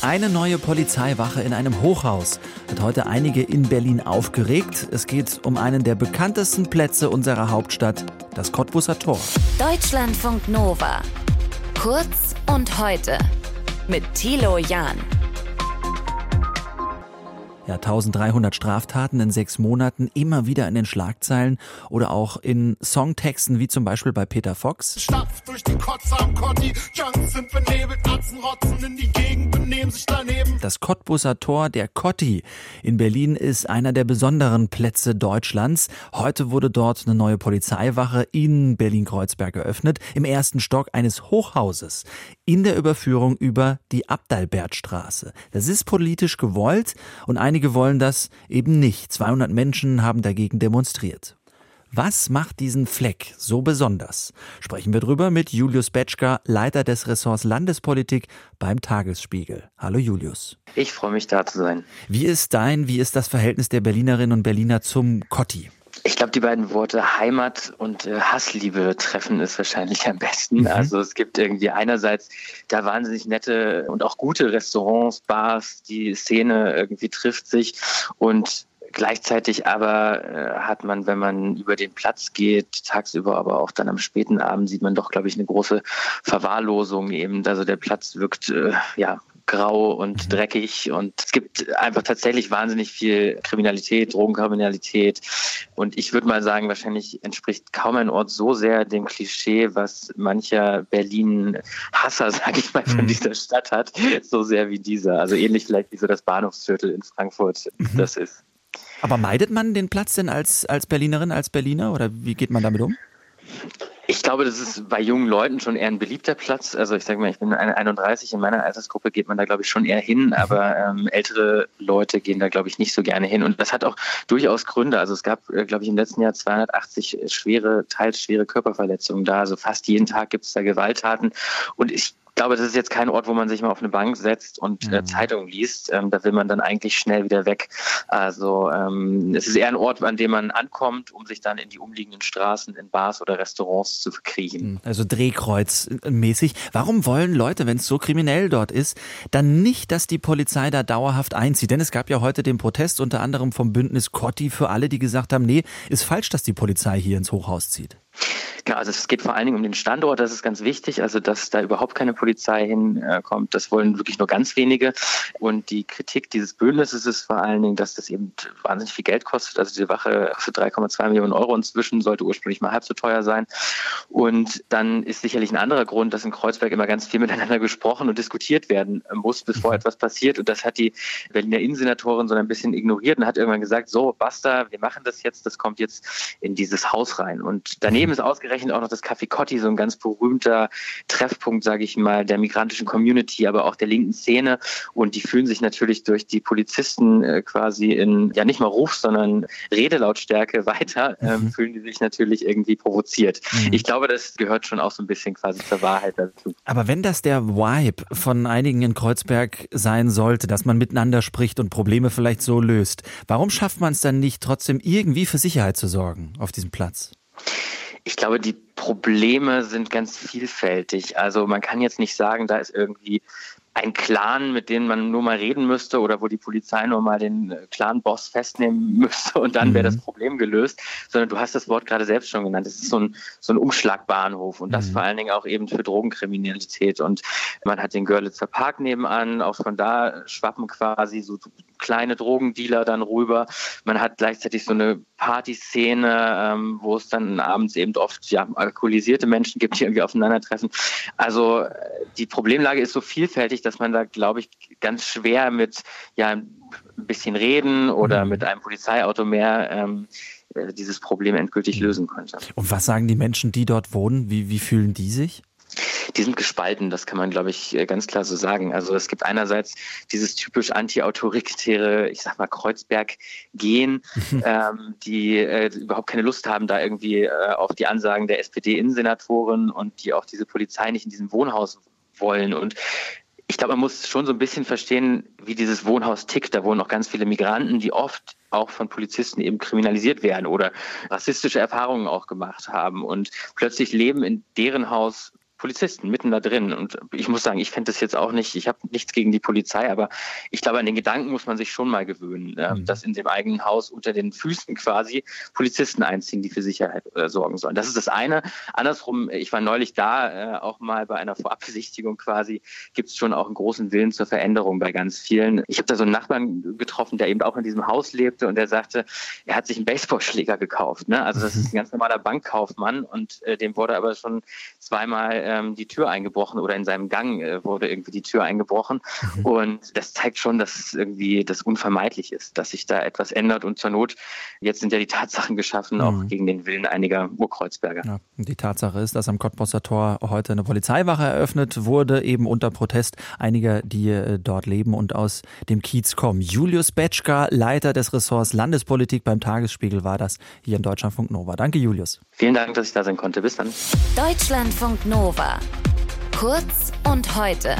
Eine neue Polizeiwache in einem Hochhaus hat heute einige in Berlin aufgeregt. Es geht um einen der bekanntesten Plätze unserer Hauptstadt, das Cottbusser Tor. Deutschlandfunk Nova. Kurz und heute mit Thilo Jahn. Ja, 1300 Straftaten in sechs Monaten, immer wieder in den Schlagzeilen oder auch in Songtexten, wie zum Beispiel bei Peter Fox. Stapft durch die Kotze am Kotti, Junks sind benebelt, Atzen rotzen in die Gegend, benehmen sich daneben. Das Cottbusser Tor, der Kotti in Berlin, ist einer der besonderen Plätze Deutschlands. Heute wurde dort eine neue Polizeiwache in Berlin-Kreuzberg eröffnet, im ersten Stock eines Hochhauses, in der Überführung über die Abdalbertstraße. Das ist politisch gewollt und einige wollen das eben nicht. 200 Menschen haben dagegen demonstriert. Was macht diesen Fleck so besonders? Sprechen wir drüber mit Julius Betschka, Leiter des Ressorts Landespolitik beim Tagesspiegel. Hallo Julius. Ich freue mich da zu sein. Wie ist dein, wie ist das Verhältnis der Berlinerinnen und Berliner zum Kotti? Ich glaube, die beiden Worte Heimat und äh, Hassliebe treffen es wahrscheinlich am besten. Mhm. Also es gibt irgendwie einerseits da wahnsinnig nette und auch gute Restaurants, Bars, die Szene irgendwie trifft sich und Gleichzeitig aber äh, hat man, wenn man über den Platz geht, tagsüber, aber auch dann am späten Abend, sieht man doch, glaube ich, eine große Verwahrlosung eben. Also der Platz wirkt äh, ja grau und mhm. dreckig und es gibt einfach tatsächlich wahnsinnig viel Kriminalität, Drogenkriminalität und ich würde mal sagen, wahrscheinlich entspricht kaum ein Ort so sehr dem Klischee, was mancher Berlin-Hasser, sage ich mal, von mhm. dieser Stadt hat, so sehr wie dieser. Also ähnlich vielleicht wie so das Bahnhofsviertel in Frankfurt mhm. das ist. Aber meidet man den Platz denn als, als Berlinerin, als Berliner oder wie geht man damit um? Ich glaube, das ist bei jungen Leuten schon eher ein beliebter Platz. Also ich sage mal, ich bin 31, in meiner Altersgruppe geht man da, glaube ich, schon eher hin, aber ähm, ältere Leute gehen da, glaube ich, nicht so gerne hin. Und das hat auch durchaus Gründe. Also es gab, äh, glaube ich, im letzten Jahr 280 schwere, teils schwere Körperverletzungen da. Also fast jeden Tag gibt es da Gewalttaten. Und ich glaube, das ist jetzt kein Ort, wo man sich mal auf eine Bank setzt und äh, mhm. Zeitung liest. Ähm, da will man dann eigentlich schnell wieder weg. Also ähm, es ist eher ein Ort, an dem man ankommt, um sich dann in die umliegenden Straßen, in Bars oder Restaurants zu verkriechen. Mhm. Also Drehkreuz-mäßig. Warum wollen Leute, wenn es so kriminell dort ist, dann nicht, dass die Polizei da dauerhaft einzieht? Denn es gab ja heute den Protest unter anderem vom Bündnis Cotti für alle, die gesagt haben, nee, ist falsch, dass die Polizei hier ins Hochhaus zieht. Genau, also es geht vor allen Dingen um den Standort, das ist ganz wichtig, also dass da überhaupt keine Polizei hinkommt, das wollen wirklich nur ganz wenige. Und die Kritik dieses Bündnisses ist vor allen Dingen, dass das eben wahnsinnig viel Geld kostet. Also diese Wache für 3,2 Millionen Euro inzwischen sollte ursprünglich mal halb so teuer sein. Und dann ist sicherlich ein anderer Grund, dass in Kreuzberg immer ganz viel miteinander gesprochen und diskutiert werden muss, bevor etwas passiert. Und das hat die Berliner Innensenatorin so ein bisschen ignoriert und hat irgendwann gesagt, so, basta, wir machen das jetzt, das kommt jetzt in dieses Haus rein. Und daneben ist ausgerechnet ausgerechnet auch noch das Café Cotti, so ein ganz berühmter Treffpunkt, sage ich mal, der migrantischen Community, aber auch der linken Szene. Und die fühlen sich natürlich durch die Polizisten äh, quasi in, ja nicht mal Ruf, sondern Redelautstärke weiter, äh, mhm. fühlen die sich natürlich irgendwie provoziert. Mhm. Ich glaube, das gehört schon auch so ein bisschen quasi zur Wahrheit dazu. Aber wenn das der Vibe von einigen in Kreuzberg sein sollte, dass man miteinander spricht und Probleme vielleicht so löst, warum schafft man es dann nicht, trotzdem irgendwie für Sicherheit zu sorgen auf diesem Platz? Ich glaube, die Probleme sind ganz vielfältig. Also man kann jetzt nicht sagen, da ist irgendwie ein Clan, mit dem man nur mal reden müsste oder wo die Polizei nur mal den äh, Clan-Boss festnehmen müsste und dann mhm. wäre das Problem gelöst, sondern du hast das Wort gerade selbst schon genannt. Es ist so ein, so ein Umschlagbahnhof und das mhm. vor allen Dingen auch eben für Drogenkriminalität. Und man hat den Görlitzer Park nebenan, auch von da schwappen quasi so kleine Drogendealer dann rüber. Man hat gleichzeitig so eine Partyszene, ähm, wo es dann abends eben oft ja, alkoholisierte Menschen gibt, die irgendwie aufeinandertreffen. Also äh, die Problemlage ist so vielfältig, dass man da, glaube ich, ganz schwer mit ja, ein bisschen reden oder mhm. mit einem Polizeiauto mehr ähm, äh, dieses Problem endgültig lösen könnte. Und was sagen die Menschen, die dort wohnen? Wie, wie fühlen die sich? Die sind gespalten, das kann man, glaube ich, äh, ganz klar so sagen. Also es gibt einerseits dieses typisch anti-autoritäre, ich sag mal, Kreuzberg-Gehen, ähm, die äh, überhaupt keine Lust haben, da irgendwie äh, auf die Ansagen der SPD-Innensenatoren und die auch diese Polizei nicht in diesem Wohnhaus wollen. Und ich glaube, man muss schon so ein bisschen verstehen, wie dieses Wohnhaus tickt. Da wohnen auch ganz viele Migranten, die oft auch von Polizisten eben kriminalisiert werden oder rassistische Erfahrungen auch gemacht haben. Und plötzlich leben in deren Haus Polizisten mitten da drin. Und ich muss sagen, ich fände das jetzt auch nicht, ich habe nichts gegen die Polizei, aber ich glaube, an den Gedanken muss man sich schon mal gewöhnen, mhm. dass in dem eigenen Haus unter den Füßen quasi Polizisten einziehen, die für Sicherheit äh, sorgen sollen. Das ist das eine. Andersrum, ich war neulich da, äh, auch mal bei einer Vorabbesichtigung quasi, gibt es schon auch einen großen Willen zur Veränderung bei ganz vielen. Ich habe da so einen Nachbarn getroffen, der eben auch in diesem Haus lebte und der sagte, er hat sich einen Baseballschläger gekauft. Ne? Also das ist ein ganz normaler Bankkaufmann und äh, dem wurde aber schon zweimal ähm, die Tür eingebrochen oder in seinem Gang äh, wurde irgendwie die Tür eingebrochen. Mhm. Und das zeigt schon, dass irgendwie das unvermeidlich ist, dass sich da etwas ändert. Und zur Not, jetzt sind ja die Tatsachen geschaffen, mhm. auch gegen den Willen einiger Urkreuzberger. Ja, die Tatsache ist, dass am Cottbusser Tor heute eine Polizeiwache eröffnet wurde, eben unter Protest einiger, die äh, dort leben und aus dem Kiez kommen. Julius Betschka, Leiter des Ressorts Landespolitik beim Tagesspiegel, war das hier in Deutschlandfunk Nova. Danke, Julius. Vielen Dank, dass ich da sein konnte. Bis dann. Deutschlandfunk Nova. Kurz und heute.